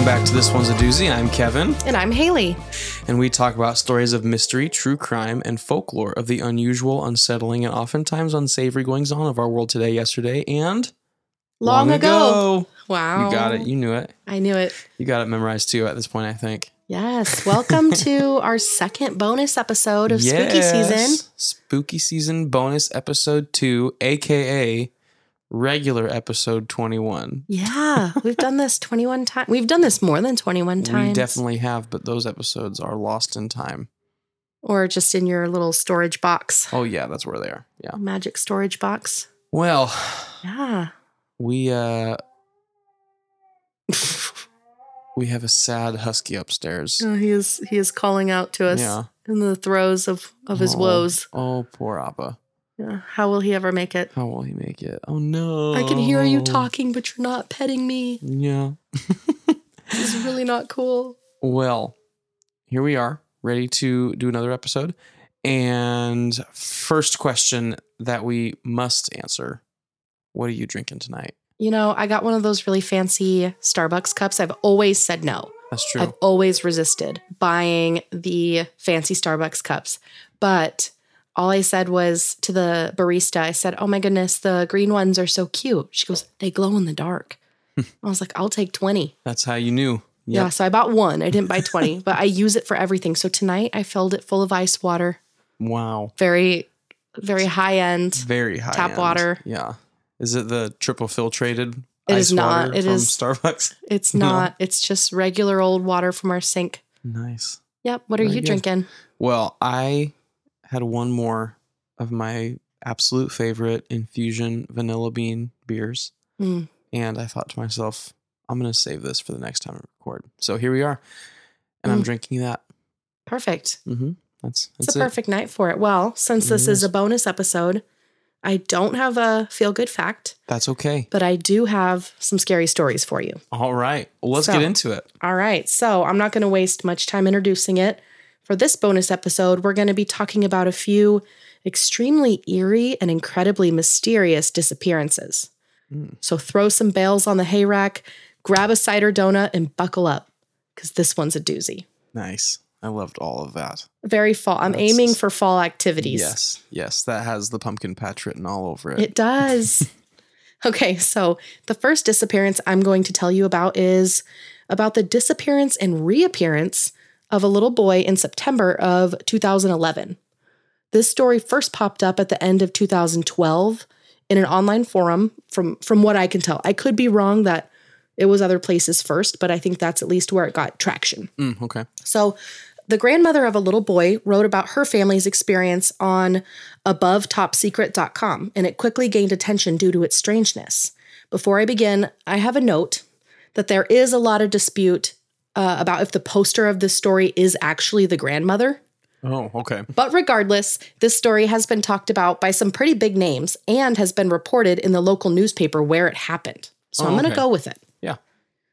Welcome back to This One's a Doozy. I'm Kevin, And I'm Hailey. and we talk about stories of mystery, true crime, and folklore of the unusual, unsettling, and oftentimes unsavory goings on of our world today, yesterday, and Long, ago. Wow. You got it. You knew it. I knew it. You got it memorized too at this point, I think. Yes. Welcome to our second bonus episode of Spooky Season. Spooky Season bonus episode two, aka regular episode 21. Yeah. We've done this 21 times. We've done this more than 21 times. We definitely have, but those episodes are lost in time. Or just in your little storage box, Oh, yeah, that's where they are. Yeah. magic storage box. Well, Yeah. we, uh, we have a sad husky upstairs. Oh, he is he is calling out to us Yeah. in the throes of, of his Oh, woes. Oh, poor Appa. Yeah. How will he ever make it? How will he make it? Oh no. I can hear you talking, but you're not petting me. Yeah. This is really not cool. Well, here we are, ready to do another episode. And first question that we must answer What are you drinking tonight? You know, I got one of those really fancy Starbucks cups. I've always said no. That's true. I've always resisted buying the fancy Starbucks cups. But all I said was to the barista, I said, Oh my goodness, the green ones are so cute. She goes, They glow in the dark. I was like, I'll take 20. That's how you knew. Yeah. So I bought one. I didn't buy 20, but I use it for everything. So tonight I filled it full of ice water. Wow. Very, very high end. Very high. Tap end. water. Yeah. Is it the triple filtrated? It ice is not. water It from is- Starbucks. It's No. not, it's just regular old water from our sink. Nice. Yep. What are Very you good. drinking? Well, I had one more of my absolute favorite infusion vanilla bean beers. Mm. And I thought to myself, I'm going to save this for the next time I record. So here we are. And I'm Mm. drinking that. Perfect. hmm That's, It's a it. perfect night for it. Well, since this is. a bonus episode, I don't have a feel good fact, That's okay. but I do have some scary stories for you. All right. Well, let's So- get into it. All right. So I'm not going to waste much time introducing it. For this bonus episode, we're going to be talking about a few extremely eerie and incredibly mysterious disappearances. Mm. So throw some bales on the hay rack, grab a cider donut, and buckle up because this one's a doozy. Nice. I loved all of that. Very fall. I'm That's- aiming for fall activities. Yes. Yes. That has the pumpkin patch written all over it. It does. okay, so the first disappearance I'm going to tell you about is about the disappearance and reappearance of a little boy in September of 2011. This story first popped up at the end of 2012 in an online forum from from what I can tell. I could be wrong that it was other places first, but I think that's at least where it got traction. Mm, okay. So, the grandmother of a little boy wrote about her family's experience on abovetopsecret.com, and it quickly gained attention due to its strangeness. Before I begin, I have a note that there is a lot of dispute uh, about if the poster of this story is actually the grandmother. Oh, okay. But regardless, this story has been talked about by some pretty big names and has been reported in the local newspaper where it happened. So Oh, I'm going to okay. go with it. Yeah.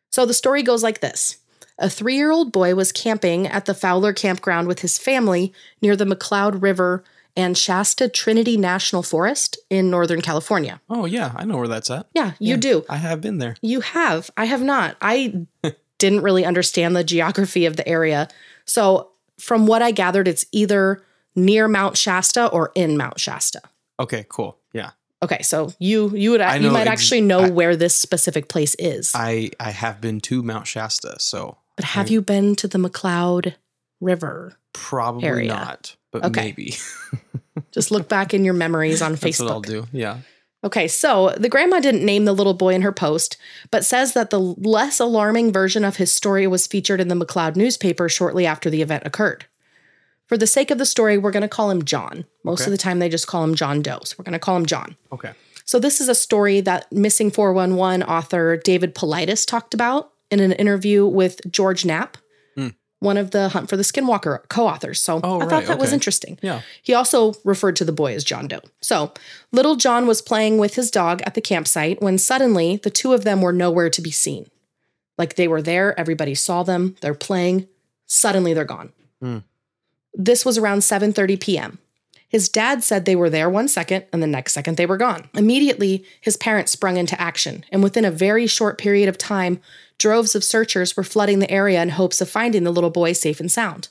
So the story goes like this A three year old boy was camping at the Fowler campground with his family near the McCloud River and Shasta Trinity National Forest in Northern California. Oh, yeah. I know where that's at. Yeah, you Yeah. do. I have been there. You have. I have not. I didn't really understand the geography of the area. So, from what I gathered, it's either near Mount Shasta or in Mount Shasta. Okay, cool. Yeah. Okay, so you you would you might ex- actually know I- where this specific place is. I I have been to Mount Shasta, so but have I- you been to the McCloud River? probably Area. not, but Okay. maybe. Just look back in your memories on That's what I'll do. Yeah. Okay, so the grandma didn't name the little boy in her post, but says that the less alarming version of his story was featured in the McCloud newspaper shortly after the event occurred. For the sake of the story, we're going to call him John. Most Okay. of the time, they just call him John Doe. So we're going to call him John. Okay. So this is a story that Missing 411 author David Paulides talked about in an interview with George Knapp. One of the Hunt for the Skinwalker co-authors. So Oh, I thought right, that was interesting. Yeah. He also referred to the boy as John Doe. So little John was playing with his dog at the campsite when suddenly the two of them were nowhere to be seen. Like they were there, everybody saw them, they're playing, suddenly they're gone. Hmm. This was around 7:30 p.m. His dad said they were there one second and the next second they were gone. Immediately, his parents sprung into action, and within a very short period of time, droves of searchers were flooding the area in hopes of finding the little boy safe and sound.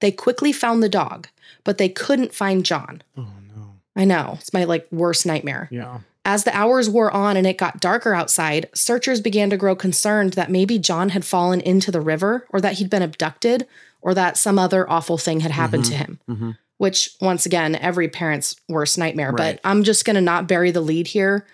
They quickly found the dog, but they couldn't find John. Oh no. I know, it's my like worst nightmare. Yeah. As the hours wore on and it got darker outside, searchers began to grow concerned that maybe John had fallen into the river or that he'd been abducted or that some other awful thing had happened to him. Mhm. Which, once again, every parent's worst nightmare. Right. But I'm just going to not bury the lead here.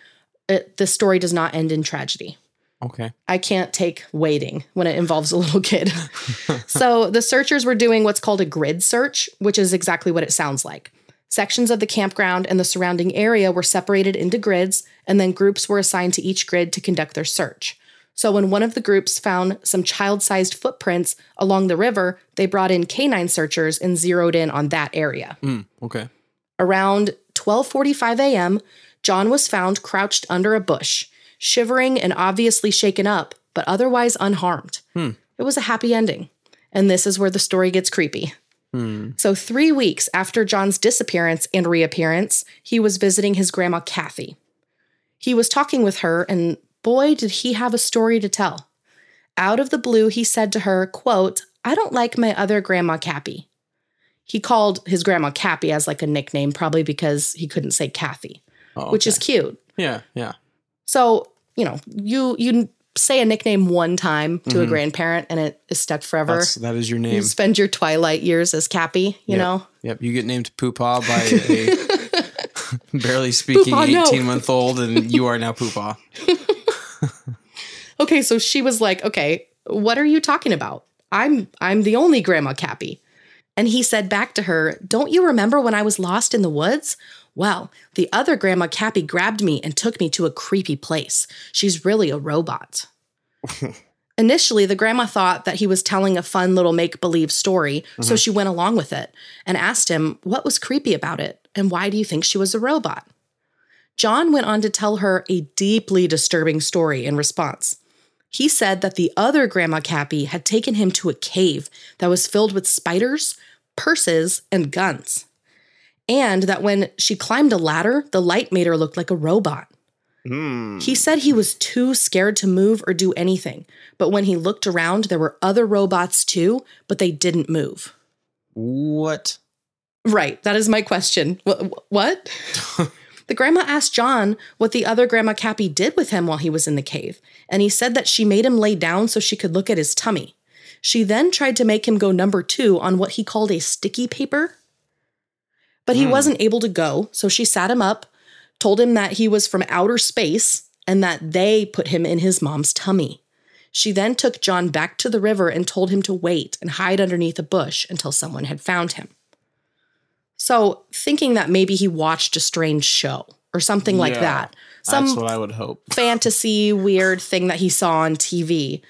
It, the story does not end in tragedy. Okay. I can't take waiting when it involves a little kid. so the searchers were doing what's called a grid search, which is exactly what it sounds like. Sections of the campground and the surrounding area were separated into grids, and then groups were assigned to each grid to conduct their search. So when one of the groups found some child sized footprints along the river, they brought in canine searchers and zeroed in on that area. Mm, okay. Around 12:45 a.m., John was found crouched under a bush, shivering and obviously shaken up, but otherwise unharmed. Hmm. It was a happy ending. And this is where the story gets creepy. Hmm. So, 3 weeks after John's disappearance and reappearance, he was visiting his grandma Kathy. He was talking with her and boy did he have a story to tell. Out of the blue, he said to her, quote, "I don't like my other grandma Cappy." He called his grandma Cappy as like a nickname, probably because he couldn't say Kathy, Oh, which is cute. yeah, yeah. So, you know, you you say a nickname one time to a Mhm. grandparent and it is stuck forever. That's that is your name. you spend your twilight years as Cappy, you Yep. know? Yep. You get named Poopaw by a barely speaking Poopaw, no. eighteen month old, and you are now Poopaw. Okay, so she was like, "Okay, what are you talking about? I'm I'm the only grandma Cappy." And he said back to her, "Don't you remember when I was lost in the woods? Well, the other grandma Cappy grabbed me and took me to a creepy place. She's really a robot." Initially, the grandma thought that he was telling a fun little make believe story, so mm-hmm. she went along with it and asked him what was creepy about it and why do you think she was a robot? John went on to tell her a deeply disturbing story in response. He said that the other Grandma Cappy had taken him to a cave that was filled with spiders, purses, and guns. And that when she climbed a ladder, the light made her look like a robot. Hmm. He said he was too scared to move or do anything, but when he looked around, there were other robots too, but they didn't move. What? Right, that is my question. Wh- What? the grandma asked John what the other Grandma Cappy did with him while he was in the cave, and he said that she made him lay down so she could look at his tummy. She then tried to make him go number two on what he called a sticky paper. But he Hmm. wasn't able to go, so she sat him up, told him that he was from outer space, and that they put him in his mom's tummy. She then took John back to the river and told him to wait and hide underneath a bush until someone had found him. So, thinking that maybe he watched a strange show or something like Yeah, that, That's some what I would hope. fantasy weird thing that he saw on TV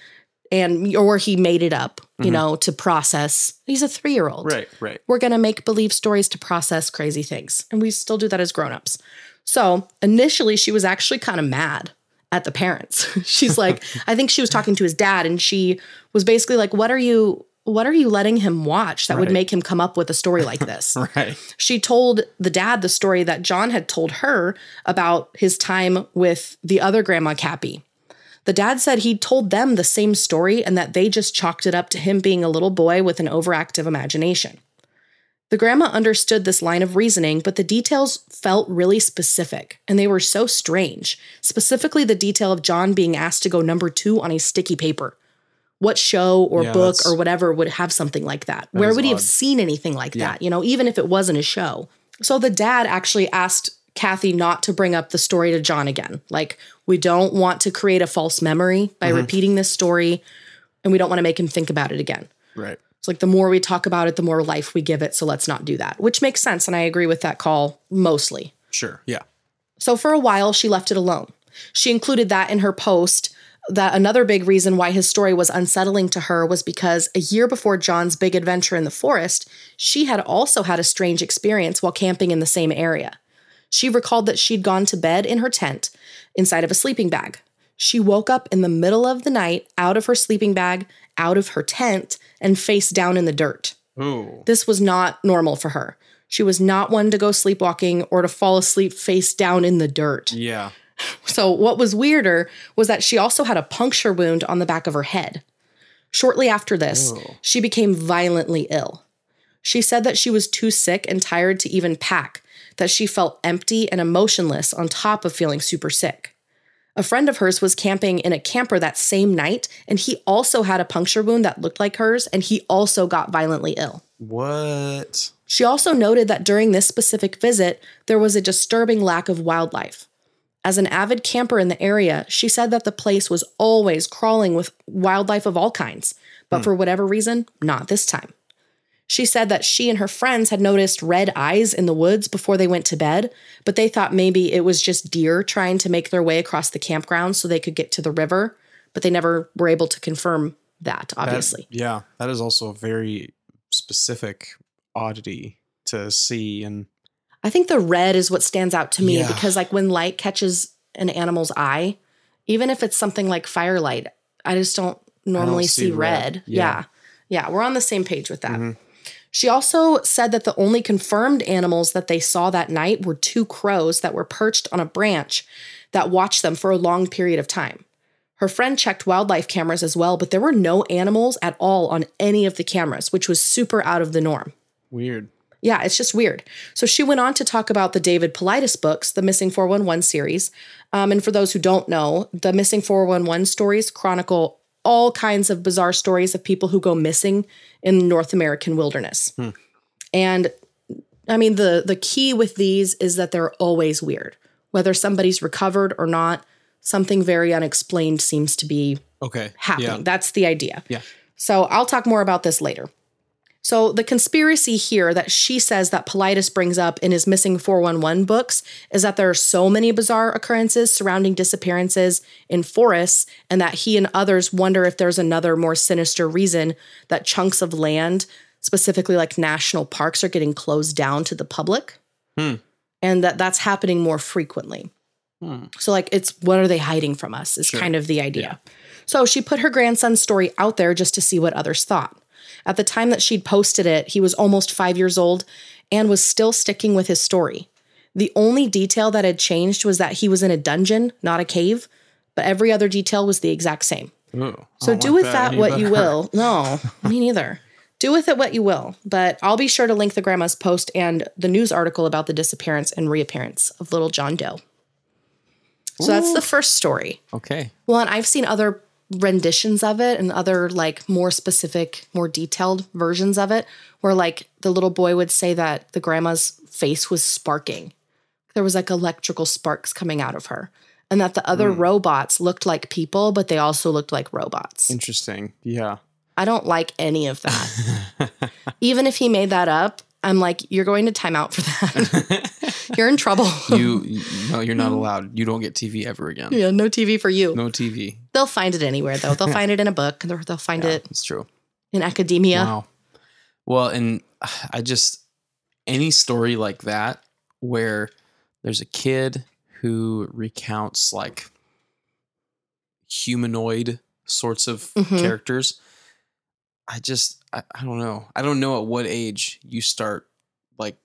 and or he made it up, you Mhm. know, to process. He's a 3-year-old. Right, right. We're going to make believe stories to process crazy things. And we still do that as grown-ups. So, initially she was actually kind of mad at the parents. She's like, I think she was talking to his dad and she was basically like, "What are you what are you letting him watch that would make him come up with a story like this?" Right. she told the dad the story that John had told her about his time with the other grandma Cappy. The dad said he told them the same story and that they just chalked it up to him being a little boy with an overactive imagination. The grandma understood this line of reasoning, but the details felt really specific and they were so strange. Specifically, the detail of John being asked to go number two on a sticky paper. What show or Yeah, book or whatever would have something like that? That Where would he have seen anything like Yeah. that? You know, even if it wasn't a show. So the dad actually asked Kathy not to bring up the story to John again. Like, we don't want to create a false memory by Mhm. repeating this story, and we don't want to make him think about it again. Right. It's like the more we talk about it, the more life we give it. So let's not do that, which makes sense. And I agree with that call mostly. Sure. Yeah. So for a while, she left it alone. She included that in her post. That another big reason why his story was unsettling to her was because a year before John's big adventure in the forest, she had also had a strange experience while camping in the same area. She recalled that she'd gone to bed in her tent inside of a sleeping bag. She woke up in the middle of the night out of her sleeping bag, out of her tent, and face down in the dirt. Ooh. This was not normal for her. She was not one to go sleepwalking or to fall asleep face down in the dirt. Yeah. So, what was weirder was that she also had a puncture wound on the back of her head. Shortly after this, she became violently ill. She said that she was too sick and tired to even pack, that she felt empty and emotionless on top of feeling super sick. A friend of hers was camping in a camper that same night, and he also had a puncture wound that looked like hers, and he also got violently ill. What? She also noted that during this specific visit, there was a disturbing lack of wildlife. As an avid camper in the area, she said that the place was always crawling with wildlife of all kinds, but hmm. for whatever reason, not this time. She said that she and her friends had noticed red eyes in the woods before they went to bed, but they thought maybe it was just deer trying to make their way across the campground so they could get to the river, but they never were able to confirm that, That- obviously. yeah. That is also a very specific oddity to see. And I think the red is what stands out to me Yeah. because like when light catches an animal's eye, even if it's something like firelight, I just don't normally see see, red. red. Yeah. yeah. Yeah, we're on the same page with that. Mhm. She also said that the only confirmed animals that they saw that night were two crows that were perched on a branch that watched them for a long period of time. Her friend checked wildlife cameras as well, but there were no animals at all on any of the cameras, which was super out of the norm. weird. Yeah, it's just weird. So she went on to talk about the David Paulides books, the Missing 411 series. Um, and for those who don't know, the Missing 411 stories chronicle all kinds of bizarre stories of people who go missing in the North American wilderness. And I mean, the the key with these is that they're always weird. Whether somebody's recovered or not, something very unexplained seems to be Okay. happening. Yeah. That's the idea. Yeah. So I'll talk more about this later. So the conspiracy here that she says that Paulides brings up in his missing 411 books is that there are so many bizarre occurrences surrounding disappearances in forests and that he and others wonder if there's another more sinister reason that chunks of land, specifically like national parks are getting closed down to the public. Hmm. And that that's happening more frequently. Hmm. So like it's what are they hiding from us is Sure. kind of the idea. So she put her grandson's story out there just to see what others thought. At the time that she'd posted it, he was almost five years old and was still sticking with his story. The only detail that had changed was that he was in a dungeon, not a cave, but every other detail was the exact same. Ooh, So don't do with that, any what you will. No, me neither. Do with it what you will. But I'll be sure to link the grandma's post and the news article about the disappearance and reappearance of little John Doe. So that's the first story. Okay. Well, and I've seen other renditions of it and other like more specific, more detailed versions of it where like the little boy would say that the grandma's face was sparking. There was like electrical sparks coming out of her. And that the other hmm. robots looked like people, but they also looked like robots. Interesting. Yeah. I don't like any of that. Even if he made that up, I'm like, you're going to time out for that. you're in trouble. you, no, you're not allowed. You don't get TV ever again. yeah, no TV for you. No TV. They'll find it anywhere, though. They'll find it in a book. They'll they'll find Yeah, it it's true. in academia. Wow. Well, and I just any story like that where there's a kid who recounts like humanoid sorts of Mhm. characters. I just I, I don't know. I don't know at what age you start like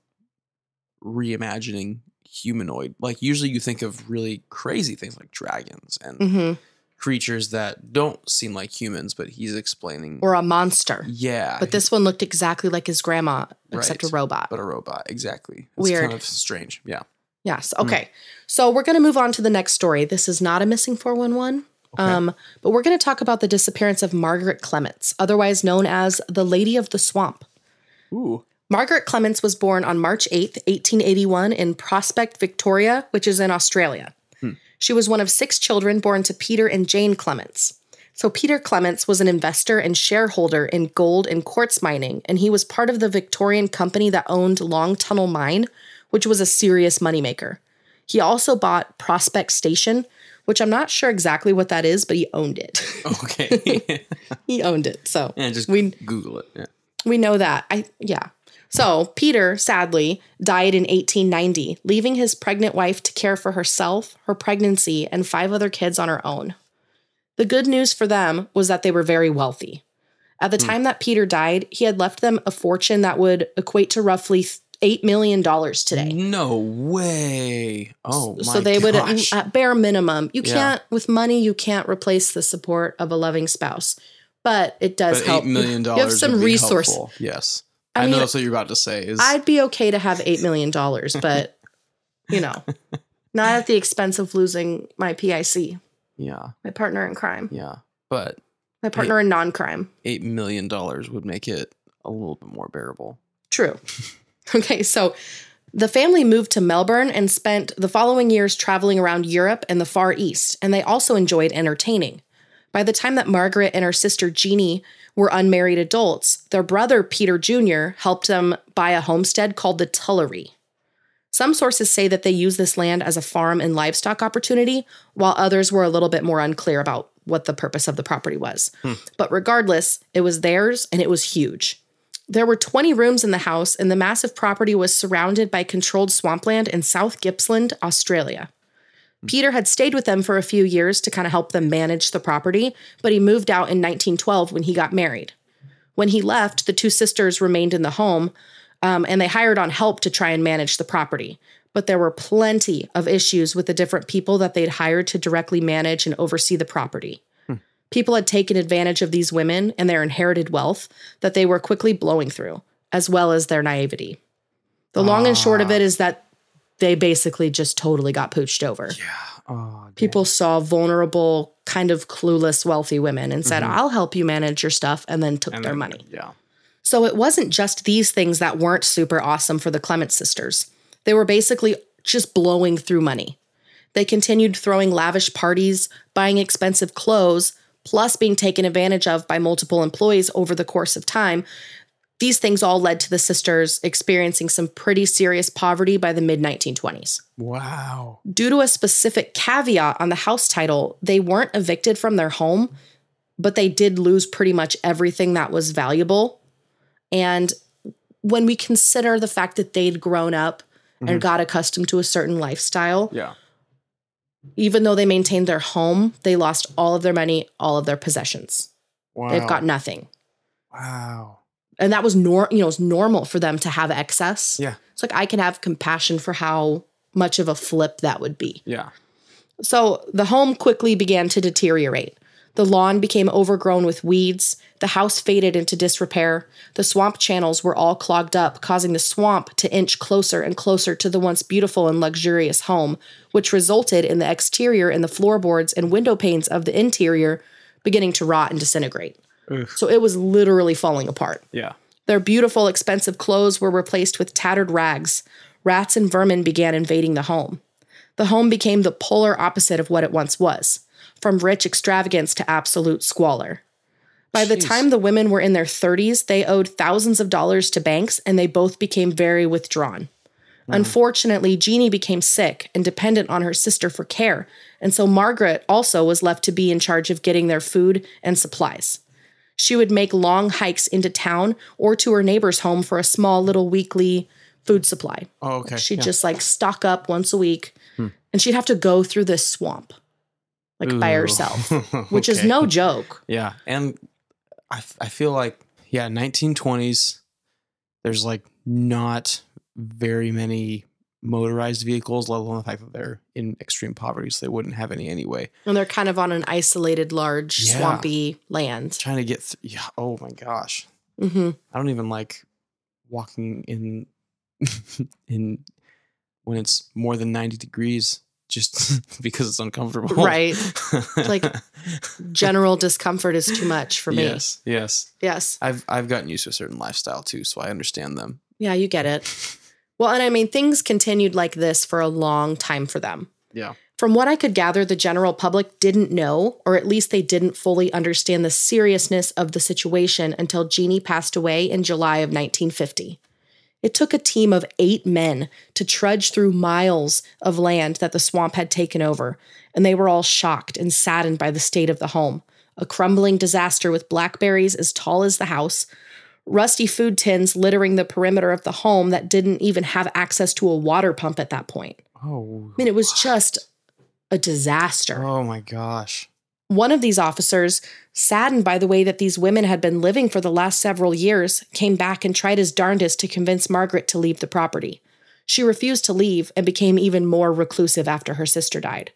reimagining humanoid. Like usually you think of really crazy things like dragons and hmm creatures that don't seem like humans, but he's explaining Or a monster. yeah, But this one looked exactly like his grandma, except a robot. but a robot. Exactly. It's Weird. kind of strange. Yeah. Yes. Hmm. Okay. So we're going to move on to the next story. This is not a missing 411. Okay. Um, but we're going to talk about the disappearance of Margaret Clements, otherwise known as the Lady of the Swamp. Ooh. Margaret Clements was born on March 8th, 1881, in Prospect, Victoria, which is in Australia. She was one of six children born to Peter and Jane Clements. So, Peter Clements was an investor and shareholder in gold and quartz mining, and he was part of the Victorian company that owned Long Tunnel Mine, which was a serious moneymaker. He also bought Prospect Station, which I'm not sure exactly what that is, but he owned it. Okay. he owned it. So, yeah, just We- Google it. Yeah. we know that. I yeah. So, Peter sadly died in 1890, leaving his pregnant wife to care for herself, her pregnancy, and five other kids on her own. The good news for them was that they were very wealthy. At the hmm. time that Peter died, he had left them a fortune that would equate to roughly eight million dollars today. No way. Oh my so they would at, bare minimum you Yeah. can't with money you can't replace the support of a loving spouse but it does but help eight million you dollars. have some would be resource helpful. Yes. I I, mean, know that's what you're about to say. Is i'd be okay to have eight million dollars but you know not at the expense of losing my pic yeah, my partner in crime yeah. But my partner in non-crime eight million dollars would make it a little bit more bearable. True. Okay, so the family moved to Melbourne and spent the following years traveling around Europe and the Far East, and they also enjoyed entertaining. By the time that Margaret and her sister Jeannie were unmarried adults, their brother Peter Jr. helped them buy a homestead called the Tullaree. Some sources say that they used this land as a farm and livestock opportunity, while others were a little bit more unclear about what the purpose of the property was. Hmm. But regardless, it was theirs and it was huge. There were 20 rooms in the house, and the massive property was surrounded by controlled swampland in South Gippsland, Australia. Peter had stayed with them for a few years to kind of help them manage the property, but he moved out in 1912 when he got married. When he left, the two sisters remained in the home, um, and they hired on help to try and manage the property. But there were plenty of issues with the different people that they'd hired to directly manage and oversee the property. People had taken advantage of these women and their inherited wealth that they were quickly blowing through, as well as their naivety. The long and short of it ah. is that they basically just totally got pooched over. Oh, People saw vulnerable, kind of clueless, wealthy women and said, mm-hmm. I'll help you manage your stuff, and then took and their then- money. Yeah. So it wasn't just these things that weren't super awesome for the Clement sisters. They were basically just blowing through money. They continued throwing lavish parties, buying expensive clothes, plus being taken advantage of by multiple employees over the course of time. These things all led to the sisters experiencing some pretty serious poverty by the mid 1920s. Wow. Due to a specific caveat on the house title, they weren't evicted from their home, but they did lose pretty much everything that was valuable. And when we consider the fact that they'd grown up and mm-hmm. got accustomed to a certain lifestyle, Yeah. Even though they maintained their home, they lost all of their money, all of their possessions. Wow. They've got nothing. Wow. And that was nor you know, it's normal for them to have excess. Yeah. It's like I can have compassion for how much of a flip that would be. Yeah. So the home quickly began to deteriorate. The lawn became overgrown with weeds. The house faded into disrepair. The swamp channels were all clogged up, causing the swamp to inch closer and closer to the once beautiful and luxurious home, which resulted in the exterior and the floorboards and window panes of the interior beginning to rot and disintegrate. Ugh. So it was literally falling apart. Yeah. Their beautiful, expensive clothes were replaced with tattered rags. Rats and vermin began invading the home. The home became the polar opposite of what it once was from rich extravagance to absolute squalor. By the time the women were in their 30s, they owed thousands of dollars to banks and they both became very withdrawn. Unfortunately, Jeannie became sick and dependent on her sister for care, and so Margaret also was left to be in charge of getting their food and supplies. She would make long hikes into town or to her neighbor's home for a small little weekly food supply. Oh, okay. She'd yeah. just like stock up once a week hmm. and she'd have to go through this swamp like by herself, which is no joke. Yeah, and I I feel like yeah, 1920s. There's like not very many motorized vehicles, let alone the fact that they're in extreme poverty, so they wouldn't have any anyway. And they're kind of on an isolated, large, Yeah. swampy land. Trying to get th- yeah. Oh my gosh, hmm I don't even like walking in in when it's more than 90 degrees, just because it's uncomfortable. Right. like- General discomfort is too much for me. yes, yes. Yes. I've I've gotten used to a certain lifestyle too, so I understand them. Yeah, you get it. Well, and I mean, things continued like this for a long time for them. Yeah. From what I could gather, the general public didn't know, or at least they didn't fully understand the seriousness of the situation until Jeannie passed away in July of 1950. It took a team of eight men to trudge through miles of land that the swamp had taken over, and they were all shocked and saddened by the state of the home. A crumbling disaster with blackberries as tall as the house, rusty food tins littering the perimeter of the home that didn't even have access to a water pump at that point. Oh. I mean, it was just a disaster. Oh my gosh. One of these officers, saddened by the way that these women had been living for the last several years, came back and tried his darndest to convince Margaret to leave the property. She refused to leave and became even more reclusive after her sister died.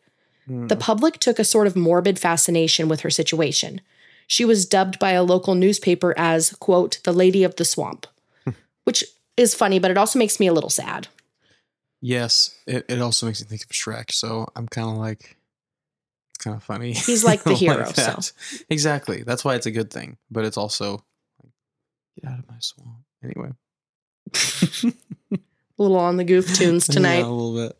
The hmm. public took a sort of morbid fascination with her situation. She was dubbed by a local newspaper as, quote, the lady of the swamp, hmm. which is funny, but it also makes me a little sad. Yes, it, it also makes me think of Shrek. So I'm kind of like, it's kind of funny. He's like the hero, so. that. exactly. That's why it's a good thing. But it's also like, get out of my swamp. Anyway, A little on the goof tunes tonight. Yeah, a little bit.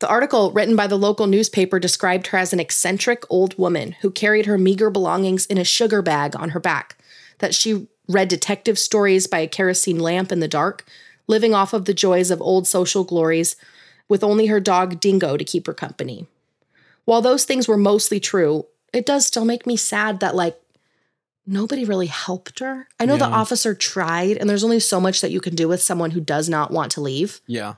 The article written by the local newspaper described her as an eccentric old woman who carried her meager belongings in a sugar bag on her back, that she read detective stories by a kerosene lamp in the dark, living off of the joys of old social glories, with only her dog Dingo to keep her company. While those things were mostly true, it does still make me sad that, like, nobody really helped her. I know the officer tried, and there's only so much that you can do with someone who does not want to leave Yeah.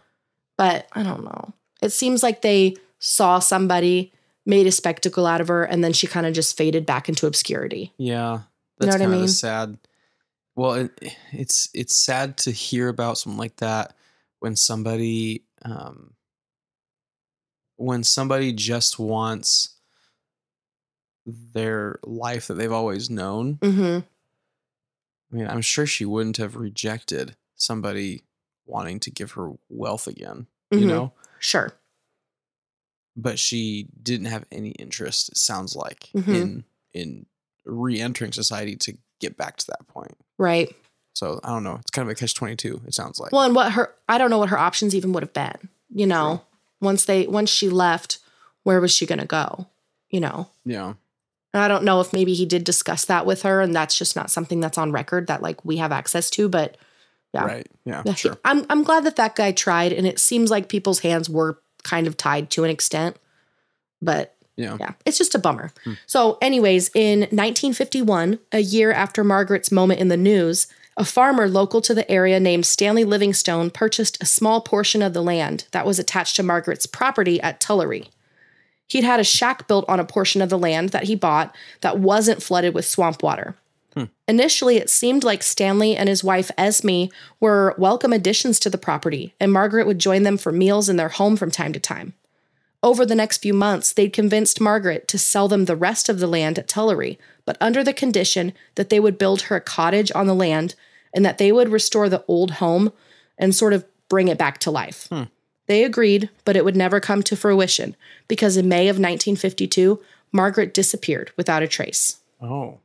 but I don't know. It seems like they saw somebody, made a spectacle out of her, and then she kind of just faded back into obscurity. Yeah. You know what I kind of mean? sad. Well, it, it's it's sad to hear about something like that when somebody um when somebody just wants their life that they've always known. Mm-hmm. I mean, I'm sure she wouldn't have rejected somebody wanting to give her wealth again, you Mhm. know? Sure. But she didn't have any interest, it sounds like, Mhm. in in re-entering society to get back to that point. Right. So I don't know. It's kind of a catch twenty two. It sounds like. Well, and what her I don't know what her options even would have been. You know, once they once she left, where was she going to go? You know. yeah. And I don't know if maybe he did discuss that with her, and that's just not something that's on record that like we have access to. But yeah. Right. Yeah. Yeah, Sure. I'm I'm glad that that guy tried, and it seems like people's hands were kind of tied to an extent, but Yeah. yeah, it's just a bummer. Hmm. So, anyways, in 1951, a year after Margaret's moment in the news, a farmer local to the area named Stanley Livingstone purchased a small portion of the land that was attached to Margaret's property at Tullaree. He'd had a shack built on a portion of the land that he bought that wasn't flooded with swamp water. Hmm. Initially, it seemed like Stanley and his wife Esme were welcome additions to the property, and Margaret would join them for meals in their home from time to time. Over the next few months, they'd convinced Margaret to sell them the rest of the land at Tullaree, but under the condition that they would build her a cottage on the land and that they would restore the old home and sort of bring it back to life. They agreed, but it would never come to fruition because in May of 1952, Margaret disappeared without a trace. Oh.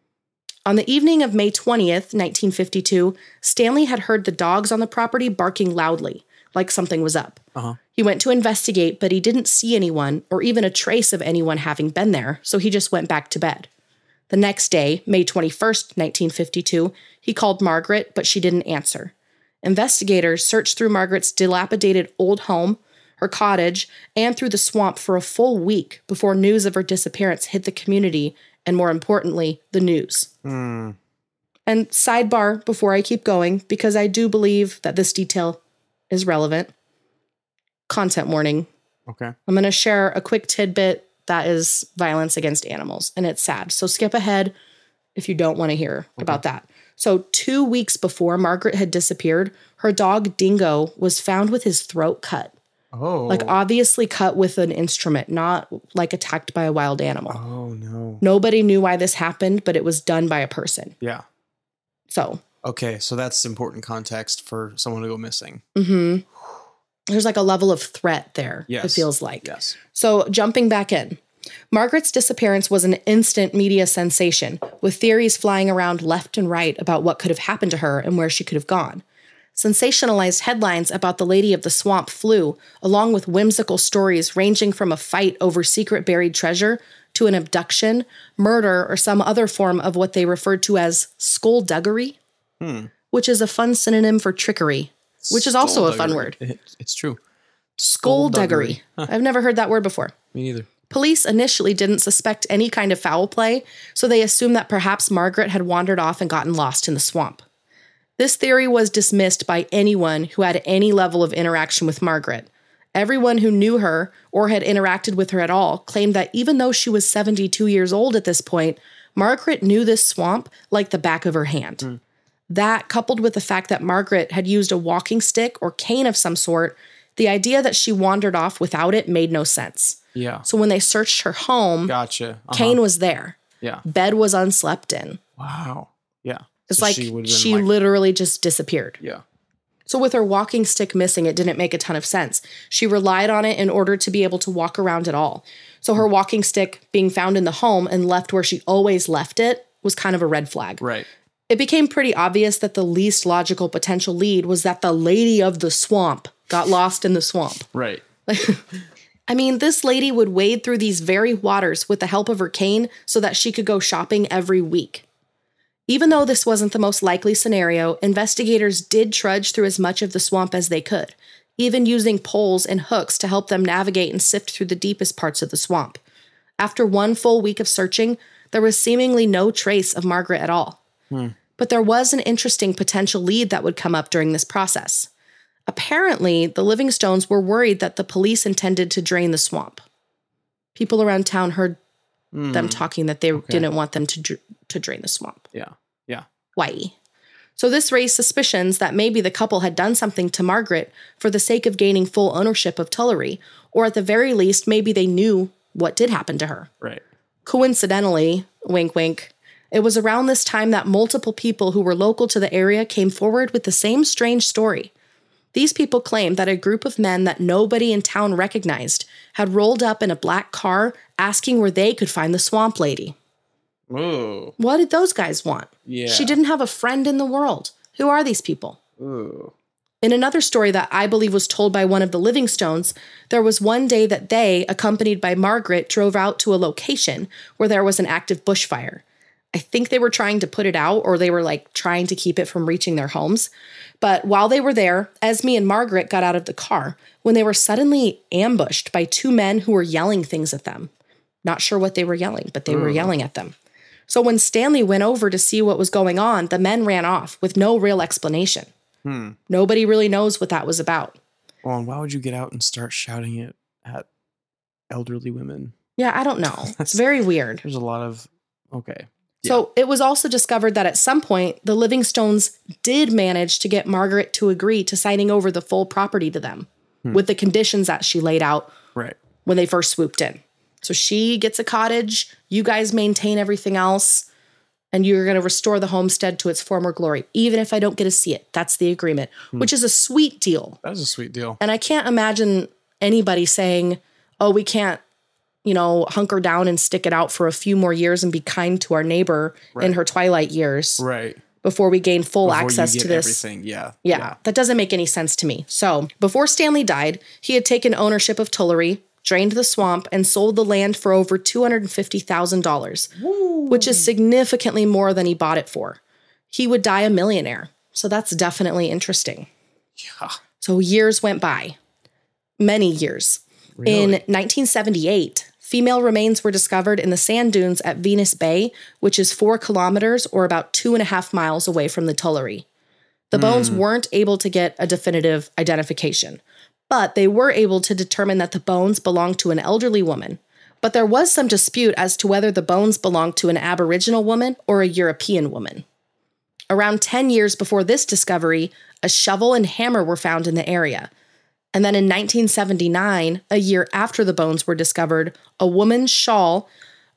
On the evening of May 20th, 1952, Stanley had heard the dogs on the property barking loudly, like something was up. Uh-huh. He went to investigate, but he didn't see anyone or even a trace of anyone having been there, so he just went back to bed. The next day, May 21st, 1952, he called Margaret, but she didn't answer. Investigators searched through Margaret's dilapidated old home, her cottage, and through the swamp for a full week before news of her disappearance hit the community and, more importantly, the news. Hmm. And sidebar before I keep going, because I do believe that this detail is relevant. Content warning. Okay. I'm going to share a quick tidbit that is violence against animals, and it's sad. So skip ahead if you don't want to hear about that. So, two weeks before Margaret had disappeared, her dog Dingo was found with his throat cut, Oh. like obviously cut with an instrument, not like attacked by a wild animal. Oh no. Nobody knew why this happened, but it was done by a person. Yeah. So, Okay. So that's important context for someone to go missing. hmm There's like a level of threat there, yes. it feels like. Yes. So, jumping back in, Margaret's disappearance was an instant media sensation, with theories flying around left and right about what could have happened to her and where she could have gone. Sensationalized headlines about the Lady of the Swamp flew, along with whimsical stories ranging from a fight over secret buried treasure to an abduction, murder, or some other form of what they referred to as skullduggery, Hmm. which is a fun synonym for trickery, which is also a fun word. It's true. Skullduggery. I've never heard that word before. Me neither. Police initially didn't suspect any kind of foul play, so they assumed that perhaps Margaret had wandered off and gotten lost in the swamp. This theory was dismissed by anyone who had any level of interaction with Margaret, Everyone who knew her or had interacted with her at all claimed that even though she was 72 years old at this point, Margaret knew this swamp like the back of her hand. Hmm. That, coupled with the fact that Margaret had used a walking stick or cane of some sort, the idea that she wandered off without it made no sense. Yeah. So when they searched her home, Gotcha. Uh-huh. cane was there. Yeah. Bed was unslept in. Wow. Yeah. It's So like she she, like- literally just disappeared. Yeah. So with her walking stick missing, it didn't make a ton of sense. She relied on it in order to be able to walk around at all. So her walking stick being found in the home and left where she always left it was kind of a red flag. Right. It became pretty obvious that the least logical potential lead was that the lady of the swamp got lost in the swamp. Right. I mean, this lady would wade through these very waters with the help of her cane so that she could go shopping every week. Even though this wasn't the most likely scenario, investigators did trudge through as much of the swamp as they could, even using poles and hooks to help them navigate and sift through the deepest parts of the swamp. After one full week of searching, there was seemingly no trace of Margaret at all. Hmm. But there was an interesting potential lead that would come up during this process. Apparently, the Livingstones were worried that the police intended to drain the swamp. People around town heard them hmm. talking that they didn't want them to dr- to drain the swamp. Yeah. Yeah. Why? So this raised suspicions that maybe the couple had done something to Margaret for the sake of gaining full ownership of Tullaree, or at the very least, maybe they knew what did happen to her. Right. Coincidentally, wink wink, it was around this time that multiple people who were local to the area came forward with the same strange story. These people claimed that a group of men that nobody in town recognized had rolled up in a black car asking where they could find the swamp lady. Ooh. What did those guys want? Yeah. She didn't have a friend in the world. Who are these people? Ooh. In another story that I believe was told by one of the Livingstones, there was one day that they, accompanied by Margaret, drove out to a location where there was an active bushfire. I think they were trying to put it out or they were like trying to keep it from reaching their homes. But while they were there, Esme and Margaret got out of the car when they were suddenly ambushed by two men who were yelling things at them. Not sure what they were yelling, but they were hmm. yelling at them. So when Stanley went over to see what was going on, the men ran off with no real explanation. Hmm. Nobody really knows what that was about. Well, and why would you get out and start shouting it at elderly women? Yeah, I don't know. It's very weird. There's a lot of okay. So it was also discovered that at some point, the Livingstones did manage to get Margaret to agree to signing over the full property to them hmm. with the conditions that she laid out Right. when they first swooped in. So she gets a cottage, you guys maintain everything else, and you're going to restore the homestead to its former glory, even if I don't get to see it. That's the agreement, hmm. which is a sweet deal. That's a sweet deal. And I can't imagine anybody saying, oh, we can't, you know, hunker down and stick it out for a few more years and be kind to our neighbor in her twilight years Right. before we gain full Before access to this. Everything. Yeah. Yeah, that doesn't make any sense to me. So, before Stanley died, he had taken ownership of Tullaree, drained the swamp, and sold the land for over $250,000, which is significantly more than he bought it for. He would die a millionaire. So, that's definitely interesting. Yeah. So, years went by, many years. In 1978, female remains were discovered in the sand dunes at Venus Bay, which is four kilometers or about two and a half miles away from the Tullaree. The bones hmm. weren't able to get a definitive identification, but they were able to determine that the bones belonged to an elderly woman. But there was some dispute as to whether the bones belonged to an Aboriginal woman or a European woman. Around 10 years before this discovery, a shovel and hammer were found in the area. And then in 1979, a year after the bones were discovered, a woman's shawl,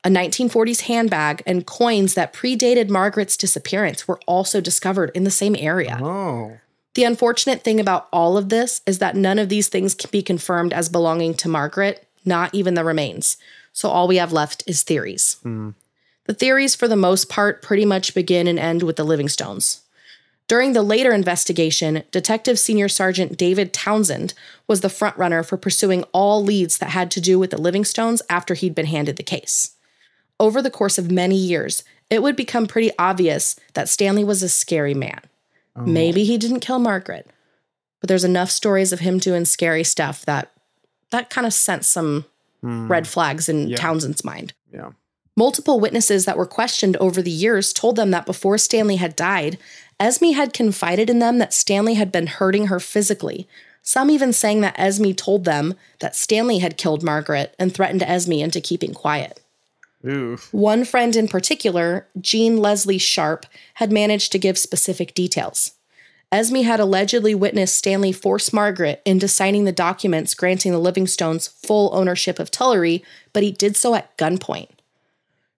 a 1940s handbag, and coins that predated Margaret's disappearance were also discovered in the same area. Oh. The unfortunate thing about all of this is that none of these things can be confirmed as belonging to Margaret, not even the remains. So all we have left is theories. Hmm. The theories, for the most part, pretty much begin and end with the Livingstones. During the later investigation, Detective Senior Sergeant David Townsend was the frontrunner for pursuing all leads that had to do with the Livingstones after he'd been handed the case. Over the course of many years, it would become pretty obvious that Stanley was a scary man. Oh. Maybe he didn't kill Margaret, but there's enough stories of him doing scary stuff that that kind of sent some hmm. red flags in Yeah. Townsend's mind. Yeah. Multiple witnesses that were questioned over the years told them that before Stanley had died, Esme had confided in them that Stanley had been hurting her physically, Some even saying that Esme told them that Stanley had killed Margaret and threatened Esme into keeping quiet. Ooh. One friend in particular, Jean Leslie Sharp, had managed to give specific details. Esme had allegedly witnessed Stanley force Margaret into signing the documents granting the Livingstones full ownership of Tullaree, but he did so at gunpoint.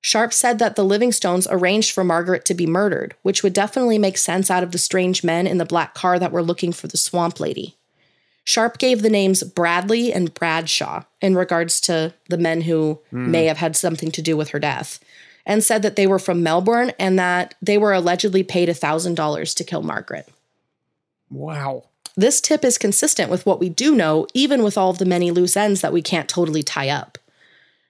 Sharp said that the Livingstones arranged for Margaret to be murdered, which would definitely make sense out of the strange men in the black car that were looking for the swamp lady. Sharp gave the names Bradley and Bradshaw in regards to the men who hmm. may have had something to do with her death, and said that they were from Melbourne and that they were allegedly paid $1,000 to kill Margaret. Wow. This tip is consistent with what we do know, even with all of the many loose ends that we can't totally tie up.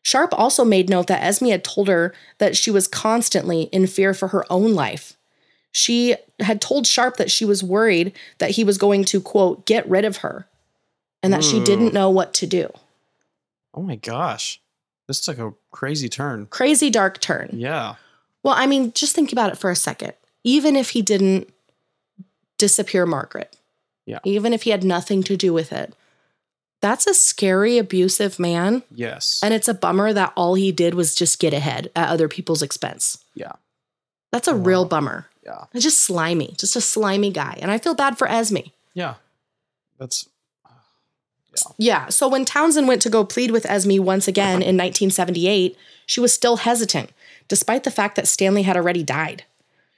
Sharp also made note that Esme had told her that she was constantly in fear for her own life. She had told Sharp that she was worried that he was going to, quote, get rid of her, and that she Hmm. didn't know what to do. Oh my gosh. This took a crazy turn. Crazy dark turn. Yeah. Well, I mean, just think about it for a second. Even if he didn't disappear Margaret, Yeah. even if he had nothing to do with it, that's a scary, abusive man. Yes. And it's a bummer that all he did was just get ahead at other people's expense. yeah. That's a Wow. real bummer. Yeah. It's just slimy, just a slimy guy. And I feel bad for Esme. Yeah. That's Yeah. So when Townsend went to go plead with Esme once again uh-huh. in 1978, she was still hesitant, despite the fact that Stanley had already died.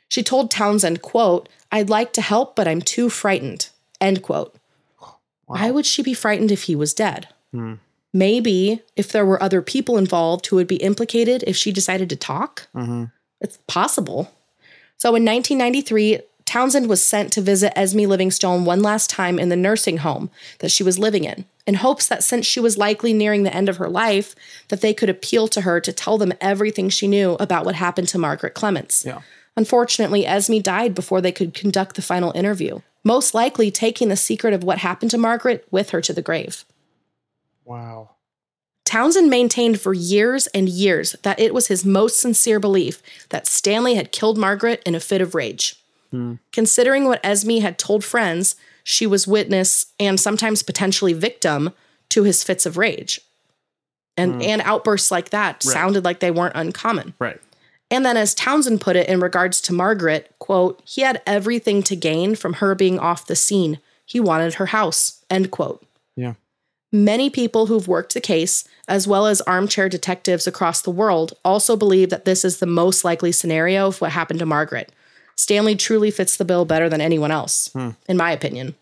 She told Townsend, quote, I'd like to help, but I'm too frightened. End quote. Why would she be frightened if he was dead? Hmm. Maybe if there were other people involved who would be implicated if she decided to talk. hmm It's possible. So in 1993, Townsend was sent to visit Esme Livingstone one last time in the nursing home that she was living in, in hopes that since she was likely nearing the end of her life, that they could appeal to her to tell them everything she knew about what happened to Margaret Clements. Yeah. Unfortunately, Esme died before they could conduct the final interview, most likely taking the secret of what happened to Margaret with her to the grave. Wow. Townsend maintained for years and years that it was his most sincere belief that Stanley had killed Margaret in a fit of rage. Hmm. Considering what Esme had told friends, she was witness and sometimes potentially victim to his fits of rage. And, hmm. and outbursts like that Right. sounded like they weren't uncommon. Right. And then, as Townsend put it in regards to Margaret, quote, he had everything to gain from her being off the scene. He wanted her house, end quote. Yeah. Many people who've worked the case, as well as armchair detectives across the world, also believe that this is the most likely scenario of what happened to Margaret. Stanley truly fits the bill better than anyone else, hmm. in my opinion.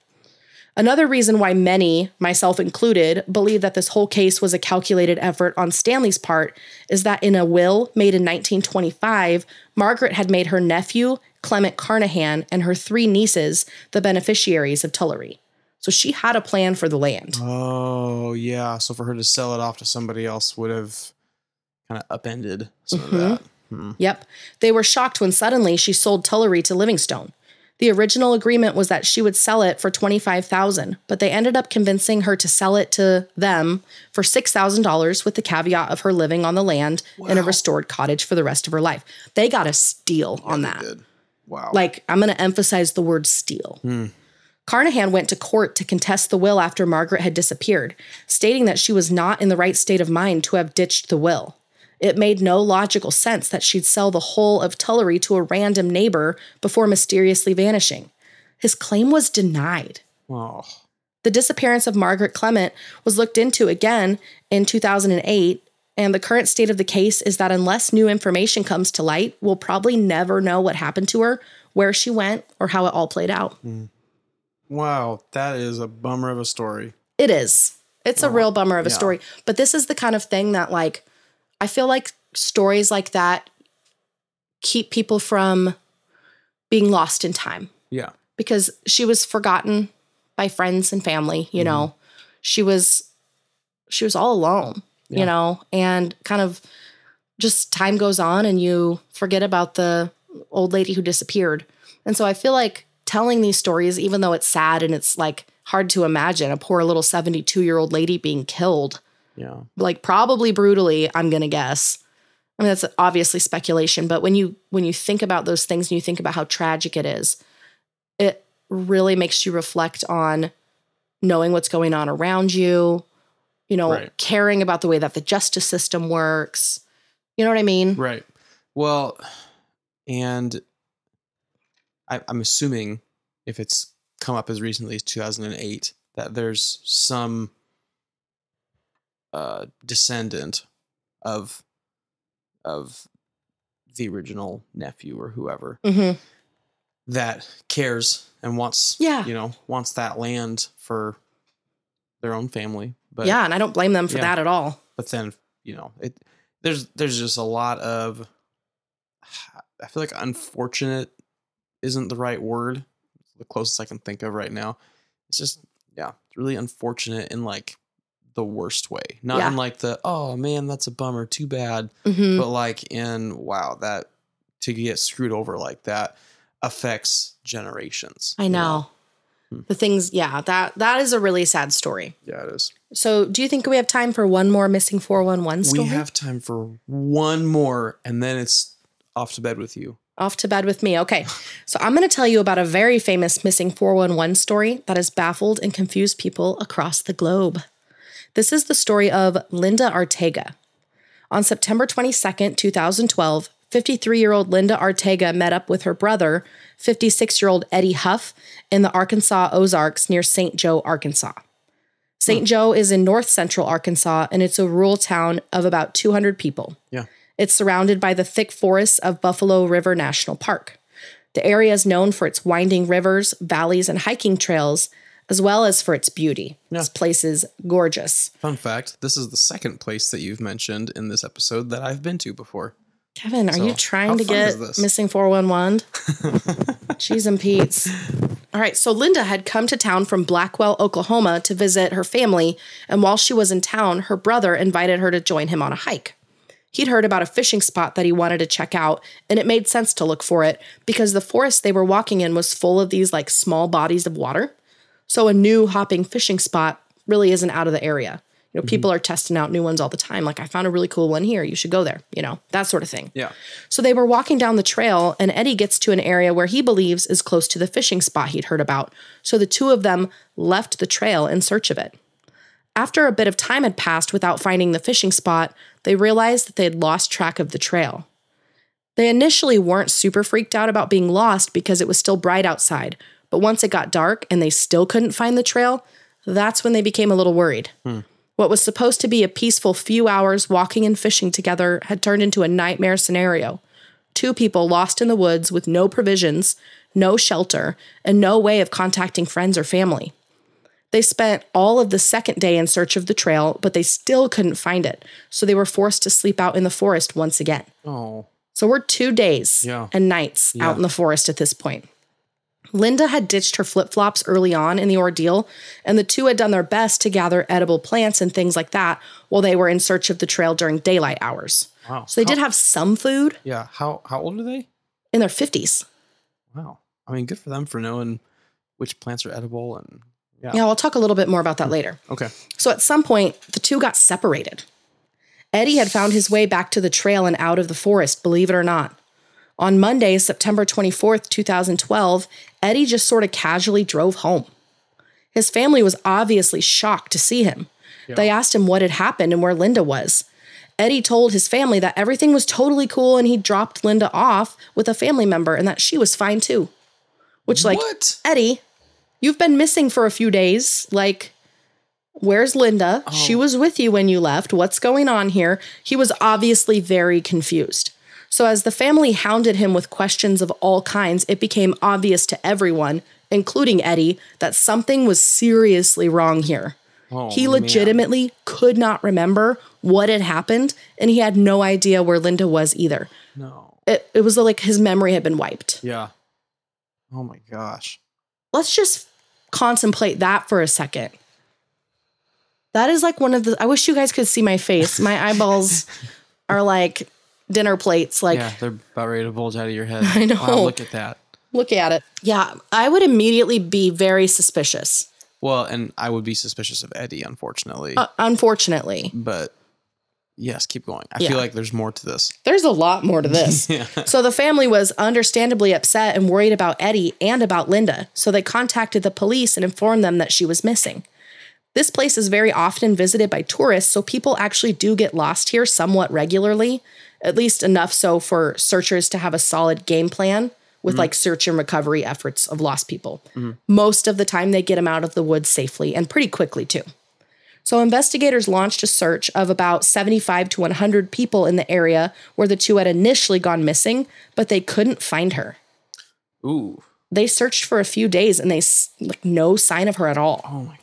Another reason why many, myself included, believe that this whole case was a calculated effort on Stanley's part is that in a will made in 1925, Margaret had made her nephew, Clement Carnahan, and her three nieces the beneficiaries of Tullaree. So she had a plan for the land. Oh yeah. So for her to sell it off to somebody else would have kind of upended some Mm-hmm. of that. Hmm. Yep. They were shocked when suddenly she sold Tullaree to Livingstone. The original agreement was that she would sell it for 25,000, but they ended up convincing her to sell it to them for $6,000 with the caveat of her living on the land in a restored cottage for the rest of her life. They got a steal on that. did. Wow. Like, I'm going to emphasize the word steal. Hmm. Carnahan went to court to contest the will after Margaret had disappeared, stating that she was not in the right state of mind to have ditched the will. It made no logical sense that she'd sell the whole of Tullaree to a random neighbor before mysteriously vanishing. His claim was denied. oh. The disappearance of Margaret Clement was looked into again in 2008, and the current state of the case is that unless new information comes to light, we'll probably never know what happened to her, where she went, or how it all played out. Hmm. Wow. That is a bummer of a story. It is. It's a real bummer of a yeah. story. But this is the kind of thing that, like, I feel like stories like that keep people from being lost in time Yeah. because she was forgotten by friends and family, you mm-hmm. know. She was she was all alone, Yeah. you know, and kind of just time goes on and you forget about the old lady who disappeared. And so I feel like telling these stories even though it's sad and it's like hard to imagine a poor little 72-year-old lady being killed, Yeah. like probably brutally, I'm going to guess. I mean that's obviously speculation, but when you when you think about those things and you think about how tragic it is, it really makes you reflect on knowing what's going on around you, you know, Right. caring about the way that the justice system works. You know what I mean? Right. Well, and I, I'm assuming if it's come up as recently as 2008 that there's some uh, descendant of of the original nephew or whoever hmm that cares and wants Yeah. you know wants that land for their own family but yeah, and I don't blame them for Yeah. that at all. but then you know it there's there's just a lot of i feel like unfortunate isn't the right word it's the closest i can think of right now it's just yeah it's really unfortunate in like the worst way not Yeah. in like the oh man that's a bummer too bad hmm but like in wow that to get screwed over like that affects generations I you know. Hmm. The things, yeah, that that is a really sad story. yeah it is So, do you think we have time for one more missing 411 story? we have time for one more and then it's off to bed with you Off to bed with me. Okay. So, I'm going to tell you about a very famous missing 411 story that has baffled and confused people across the globe. This is the story of Linda Arteaga. On September 22, 2012, 53 year old Linda Arteaga met up with her brother, 56 year old Eddie Huff, in the Arkansas Ozarks near St. Joe, Arkansas. St. Hmm. Joe is in north central Arkansas and it's a rural town of about 200 people. Yeah. It's surrounded by the thick forests of Buffalo River National Park. The area is known for its winding rivers, valleys, and hiking trails, as well as for its beauty. Yeah. This place is gorgeous. Fun fact this is the second place that you've mentioned in this episode that I've been to before. Kevin, are So, you trying to get missing 411? Cheese and Pete's. All right, so Linda had come to town from Blackwell, Oklahoma to visit her family, and while she was in town, her brother invited her to join him on a hike. He'd heard about a fishing spot that he wanted to check out, and it made sense to look for it because the forest they were walking in was full of these like small bodies of water. So a new hopping fishing spot really isn't out of the area. You know, mm-hmm. people are testing out new ones all the time. Like, I found a really cool one here. You should go there, you know, that sort of thing. Yeah. So they were walking down the trail, and Eddie gets to an area where he believes is close to the fishing spot he'd heard about. So the two of them left the trail in search of it. After a bit of time had passed without finding the fishing spot, they realized that they had lost track of the trail. They initially weren't super freaked out about being lost because it was still bright outside, but once it got dark and they still couldn't find the trail, that's when they became a little worried. What was supposed to be a peaceful few hours walking and fishing together had turned into a nightmare scenario. Two people lost in the woods with no provisions, no shelter, and no way of contacting friends or family. They spent all of the second day in search of the trail, but they still couldn't find it, so they were forced to sleep out in the forest once again. Oh. So we're two days Yeah. and nights Yeah. out in the forest at this point. Linda had ditched her flip flops early on in the ordeal, and the two had done their best to gather edible plants and things like that while they were in search of the trail during daylight hours. Wow. So they did have some food Yeah. How how old are they? in their 50s. Wow. I mean, good for them for knowing which plants are edible and yeah. Yeah, I'll talk a little bit more about that later. Okay. So at some point, the two got separated. Eddie had found his way back to the trail and out of the forest, believe it or not. On Monday, September 24th, 2012, Eddie just sort of casually drove home. His family was obviously shocked to see him. They asked him what had happened and where Linda was. Eddie told his family that everything was totally cool and he dropped Linda off with a family member and that she was fine too. Which, like, what? Eddie, you've been missing for a few days. Like, where's Linda? She Oh. was with you when you left. What's going on here? He was obviously very confused. So, as the family hounded him with questions of all kinds, it became obvious to everyone, including Eddie, that something was seriously wrong here. Oh, he man. legitimately could not remember what had happened, and he had no idea where Linda was either. No. It, it was like his memory had been wiped. Yeah. Oh my gosh. let's just contemplate that for a second. That is like one of the I wish you guys could see my face. My eyeballs are like dinner plates. Like yeah, they're about ready to bulge out of your head. I know. Wow, look at that. look at it. Yeah, I would immediately be very suspicious. Well, and I would be suspicious of Eddie, unfortunately. Uh, unfortunately. but Yes, keep going. I Yeah. feel like there's more to this. There's a lot more to this. yeah. So the family was understandably upset and worried about Eddie and about Linda, so they contacted the police and informed them that she was missing. This place is very often visited by tourists, so people actually do get lost here somewhat regularly, at least enough so for searchers to have a solid game plan with mm-hmm. like search and recovery efforts of lost people. Mm-hmm. Most of the time, they get them out of the woods safely and pretty quickly, too. So, investigators launched a search of about 75 to 100 people in the area where the two had initially gone missing, but they couldn't find her. Ooh. They searched for a few days and they like no sign of her at all. Oh my.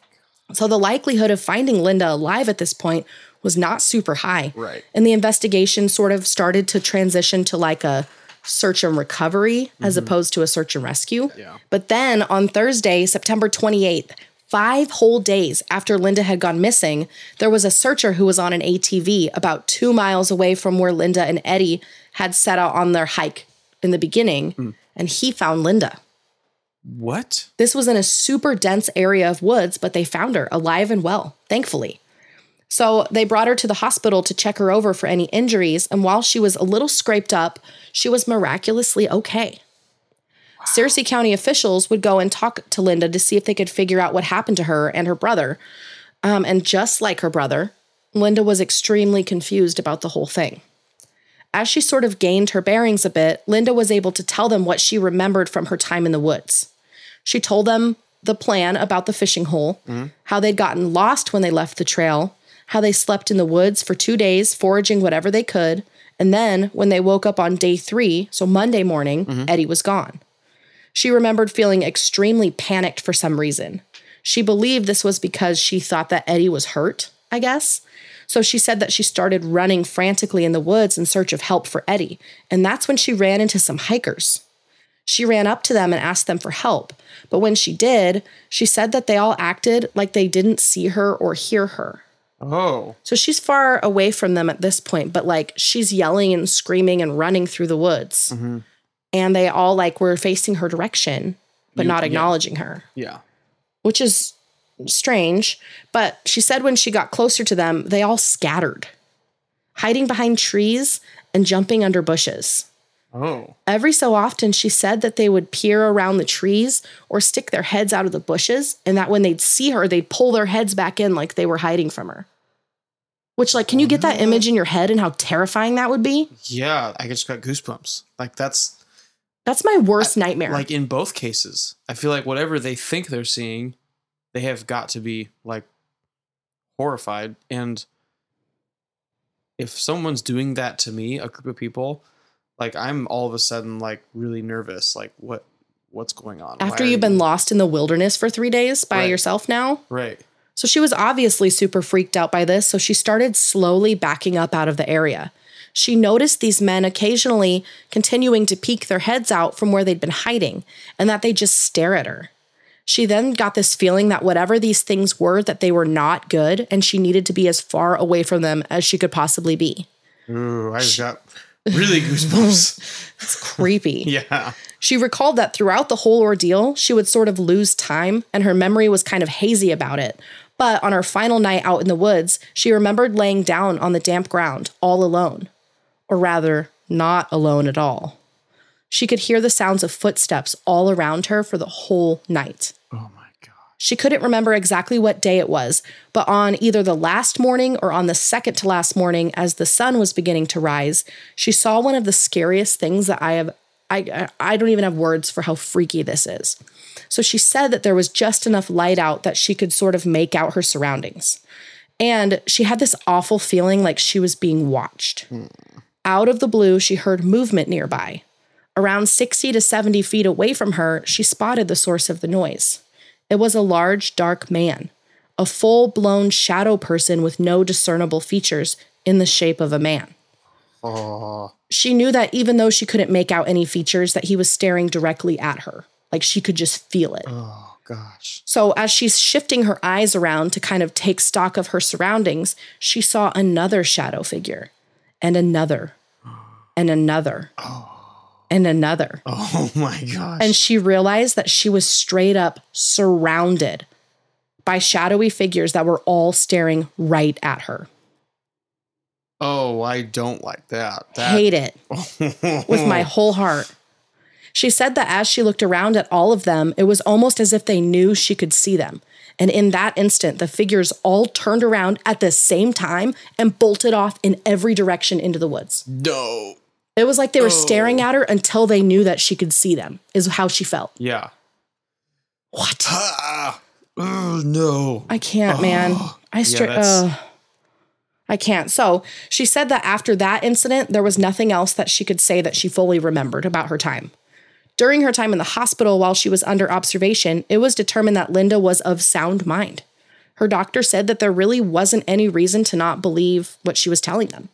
So the likelihood of finding Linda alive at this point was not super high. Right. And the investigation sort of started to transition to like a search and recovery as mm-hmm. opposed to a search and rescue. Yeah. But then on Thursday, September 28th, five whole days after Linda had gone missing, there was a searcher who was on an ATV about two miles away from where Linda and Eddie had set out on their hike in the beginning, hmm. and he found Linda. What? This was in a super dense area of woods, but they found her alive and well, thankfully. So they brought her to the hospital to check her over for any injuries, and while she was a little scraped up, she was miraculously okay. Searcy County officials would go and talk to Linda to see if they could figure out what happened to her and her brother. Um, and just like her brother, Linda was extremely confused about the whole thing. As she sort of gained her bearings a bit, Linda was able to tell them what she remembered from her time in the woods. She told them the plan about the fishing hole, how they'd gotten lost when they left the trail, how they slept in the woods for two days, foraging whatever they could, and then when they woke up on day three, so Monday morning, Eddie was gone. She remembered feeling extremely panicked for some reason. She believed this was because she thought that Eddie was hurt, I guess. So she said that she started running frantically in the woods in search of help for Eddie, and that's when she ran into some hikers. She ran up to them and asked them for help, but when she did, she said that they all acted like they didn't see her or hear her. Oh. So she's far away from them at this point, but like she's yelling and screaming and running through the woods. Mm-hmm. And they all like were facing her direction, but You- not yeah. acknowledging her, Yeah. which is strange. But she said when she got closer to them, they all scattered, hiding behind trees and jumping under bushes. Oh. Every so often, she said that they would peer around the trees or stick their heads out of the bushes, and that when they'd see her, they'd pull their heads back in like they were hiding from her. Which, like, can you get that image in your head and how terrifying that would be? Yeah. I just got goosebumps. Like that's That's my worst nightmare. like in both cases. I feel like whatever they think they're seeing, they have got to be like horrified. And if someone's doing that to me, a group of people, like I'm all of a sudden like really nervous. Like what what's going on? After you've been you- lost in the wilderness for three days by Right. yourself now. right. So she was obviously super freaked out by this, so she started slowly backing up out of the area. She noticed these men occasionally continuing to peek their heads out from where they'd been hiding and that they just stare at her. She then got this feeling that whatever these things were that they were not good and she needed to be as far away from them as she could possibly be. Ooh, I just got really goosebumps. It's creepy. yeah. She recalled that throughout the whole ordeal, she would sort of lose time and her memory was kind of hazy about it. But on her final night out in the woods, she remembered laying down on the damp ground, all alone. Or rather, not alone at all. She could hear the sounds of footsteps all around her for the whole night. She couldn't remember exactly what day it was, but on either the last morning or on the second to last morning, as the sun was beginning to rise, she saw one of the scariest things that I have. I I don't even have words for how freaky this is. So she said that there was just enough light out that she could sort of make out her surroundings. And she had this awful feeling like she was being watched. Out of the blue, she heard movement nearby. Around 60 to 70 feet away from her, she spotted the source of the noise. It was a large, dark man, a full blown shadow person with no discernible features in the shape of a man. Oh. She knew that even though she couldn't make out any features, that he was staring directly at her. Like she could just feel it. Oh gosh. So, as she's shifting her eyes around to kind of take stock of her surroundings, she saw another shadow figure, and another, and another, oh. And another. Oh my gosh. And she realized that she was straight up surrounded by shadowy figures that were all staring right at her. Oh, I don't like that. that Hate it with my whole heart. She said that as she looked around at all of them, it was almost as if they knew she could see them. And in that instant, the figures all turned around at the same time and bolted off in every direction into the woods. no. It was like they were staring at her until they knew that she could see them, is how she felt. Yeah. What? Ah. Oh, no. I can't, man. I straight. that's- I can't. So she said that after that incident, there was nothing else that she could say that she fully remembered about her time. During her time in the hospital while she was under observation, it was determined that Linda was of sound mind. Her doctor said that there really wasn't any reason to not believe what she was telling them.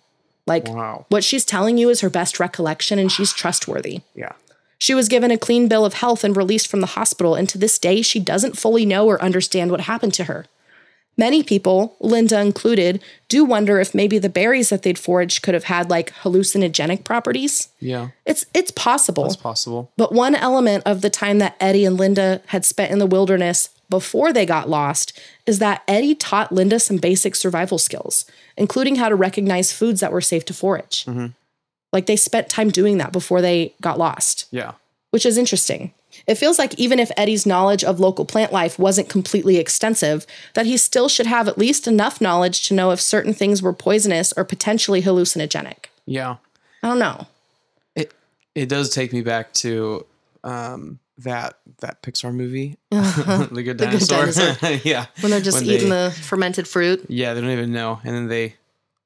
Like, Wow. what she's telling you is her best recollection and she's trustworthy. Yeah. She was given a clean bill of health and released from the hospital, and to this day, she doesn't fully know or understand what happened to her. Many people, Linda included, do wonder if maybe the berries that they'd foraged could have had like hallucinogenic properties. Yeah. It's it's possible. It's possible. But one element of the time that Eddie and Linda had spent in the wilderness before they got lost is that Eddie taught Linda some basic survival skills, including how to recognize foods that were safe to forage. Like they spent time doing that before they got lost Yeah. which is interesting. It feels like even if Eddie's knowledge of local plant life wasn't completely extensive, that he still should have at least enough knowledge to know if certain things were poisonous or potentially hallucinogenic. Yeah. I don't know. It it does take me back to um that that Pixar movie, The Good Good Dinosaur. Dinosaur. yeah. When they're just When eating they- the fermented fruit, Yeah, they don't even know, and then they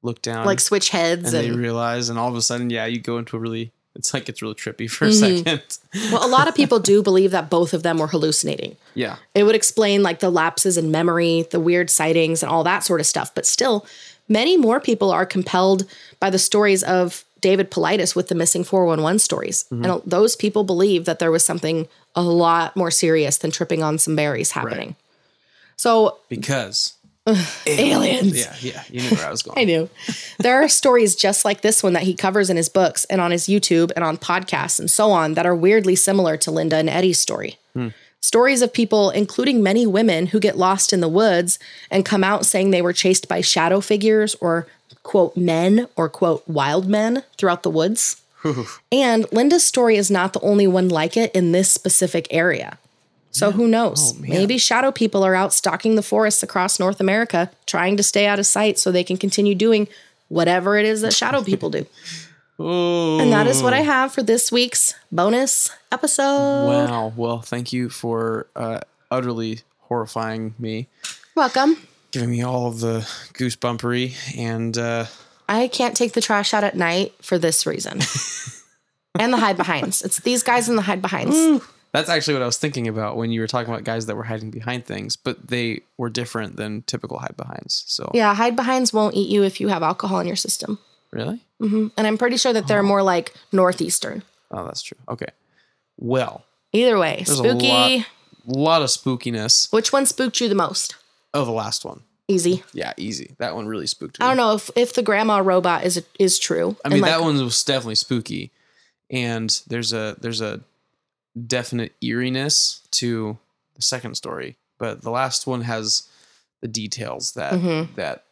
look down, like switch heads and they realize, and all of a sudden, yeah, you go into a really. It's like it's really trippy for a Mm-hmm. second. well, a lot of people do believe that both of them were hallucinating. yeah. It would explain like the lapses in memory, the weird sightings, and all that sort of stuff. But still, many more people are compelled by the stories of David Paulides with the missing 411 stories. And those people believe that there was something a lot more serious than tripping on some berries happening. So, Because aliens. yeah, yeah, you knew where I was going. I knew. There are stories just like this one that he covers in his books and on his YouTube and on podcasts and so on that are weirdly similar to Linda and Eddie's story. Hmm. Stories of people, including many women, who get lost in the woods and come out saying they were chased by shadow figures or, quote, men or, quote, wild men throughout the woods. And Linda's story is not the only one like it in this specific area. So who knows? Maybe shadow people are out stalking the forests across North America, trying to stay out of sight so they can continue doing whatever it is that shadow people do. Oh, And that is what I have for this week's bonus episode. wow. Well, thank you for uh, utterly horrifying me, Welcome. giving me all of the goosebumpery, and uh, I can't take the trash out at night for this reason. and the hide behinds. It's these guys in the hide behinds. That's actually what I was thinking about when you were talking about guys that were hiding behind things, but they were different than typical hide behinds. So Yeah, hide behinds won't eat you if you have alcohol in your system. really? Mm-hmm. And I'm pretty sure that they're more like northeastern. Oh, that's true. Okay. Well, Either way, spooky. a lot, lot of spookiness. Which one spooked you the most? Oh, the last one. Easy. Yeah, easy. That one really spooked me. I don't know if if the grandma robot is is true. I mean, that one was definitely spooky, and there's a there's a definite eeriness to the second story, but the last one has the details that Mhm. that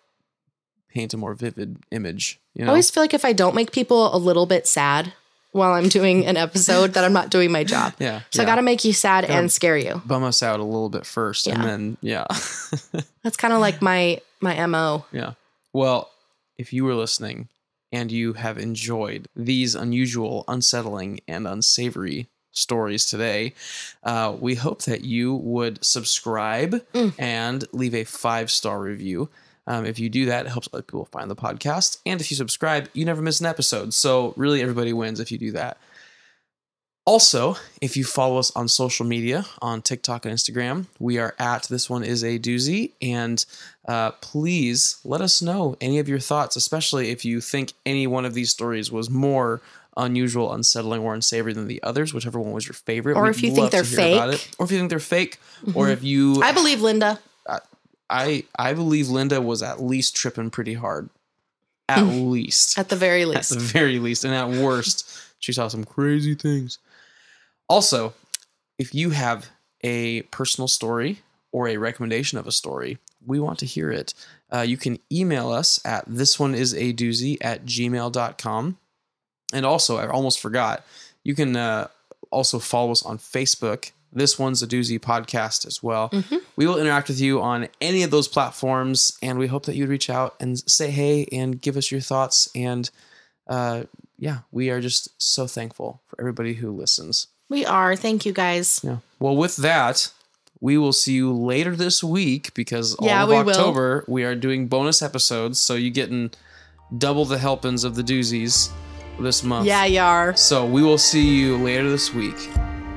paint a more vivid image. You I always feel like if I don't make people a little bit sad while I'm doing an episode, that I'm not doing my job. yeah. So I got to make you sad and scare you. bum us out a little bit first, and then yeah, That's kind of like my my mo. yeah. Well, if you were listening and you have enjoyed these unusual, unsettling, and unsavory stories today, uh, we hope that you would subscribe Mm. and leave a five star review. Um, if you do that, it helps other people find the podcast. And if you subscribe, you never miss an episode. So, really, everybody wins if you do that. Also, if you follow us on social media on TikTok and Instagram, we are at this one is a doozy. And uh, please let us know any of your thoughts, especially if you think any one of these stories was more unusual, unsettling, or unsavory than the others, whichever one was your favorite. Or We'd if you think they're fake. Mm-hmm. or if you think they're fake, or if you, I believe Linda. I, I believe Linda was at least tripping pretty hard, at least At the very least. at the very least, and at worst, she saw some crazy things. Also, if you have a personal story or a recommendation of a story, we want to hear it. uh, you can email us at this one is a doozy at gmail.com. And also, I almost forgot, you can uh, also follow us on Facebook. This one's a doozy podcast as well. Mhm. We will interact with you on any of those platforms, and we hope that you'd reach out and say hey and give us your thoughts. And uh, yeah, we are just so thankful for everybody who listens. We are. Thank you guys. Yeah. Well, with that, we will see you later this week because all of we will. October we are doing bonus episodes, so you're getting double the helpings of the doozies this month. Yeah, you are. So we will see you later this week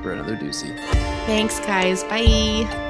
for another doozy. Thanks, guys. Bye.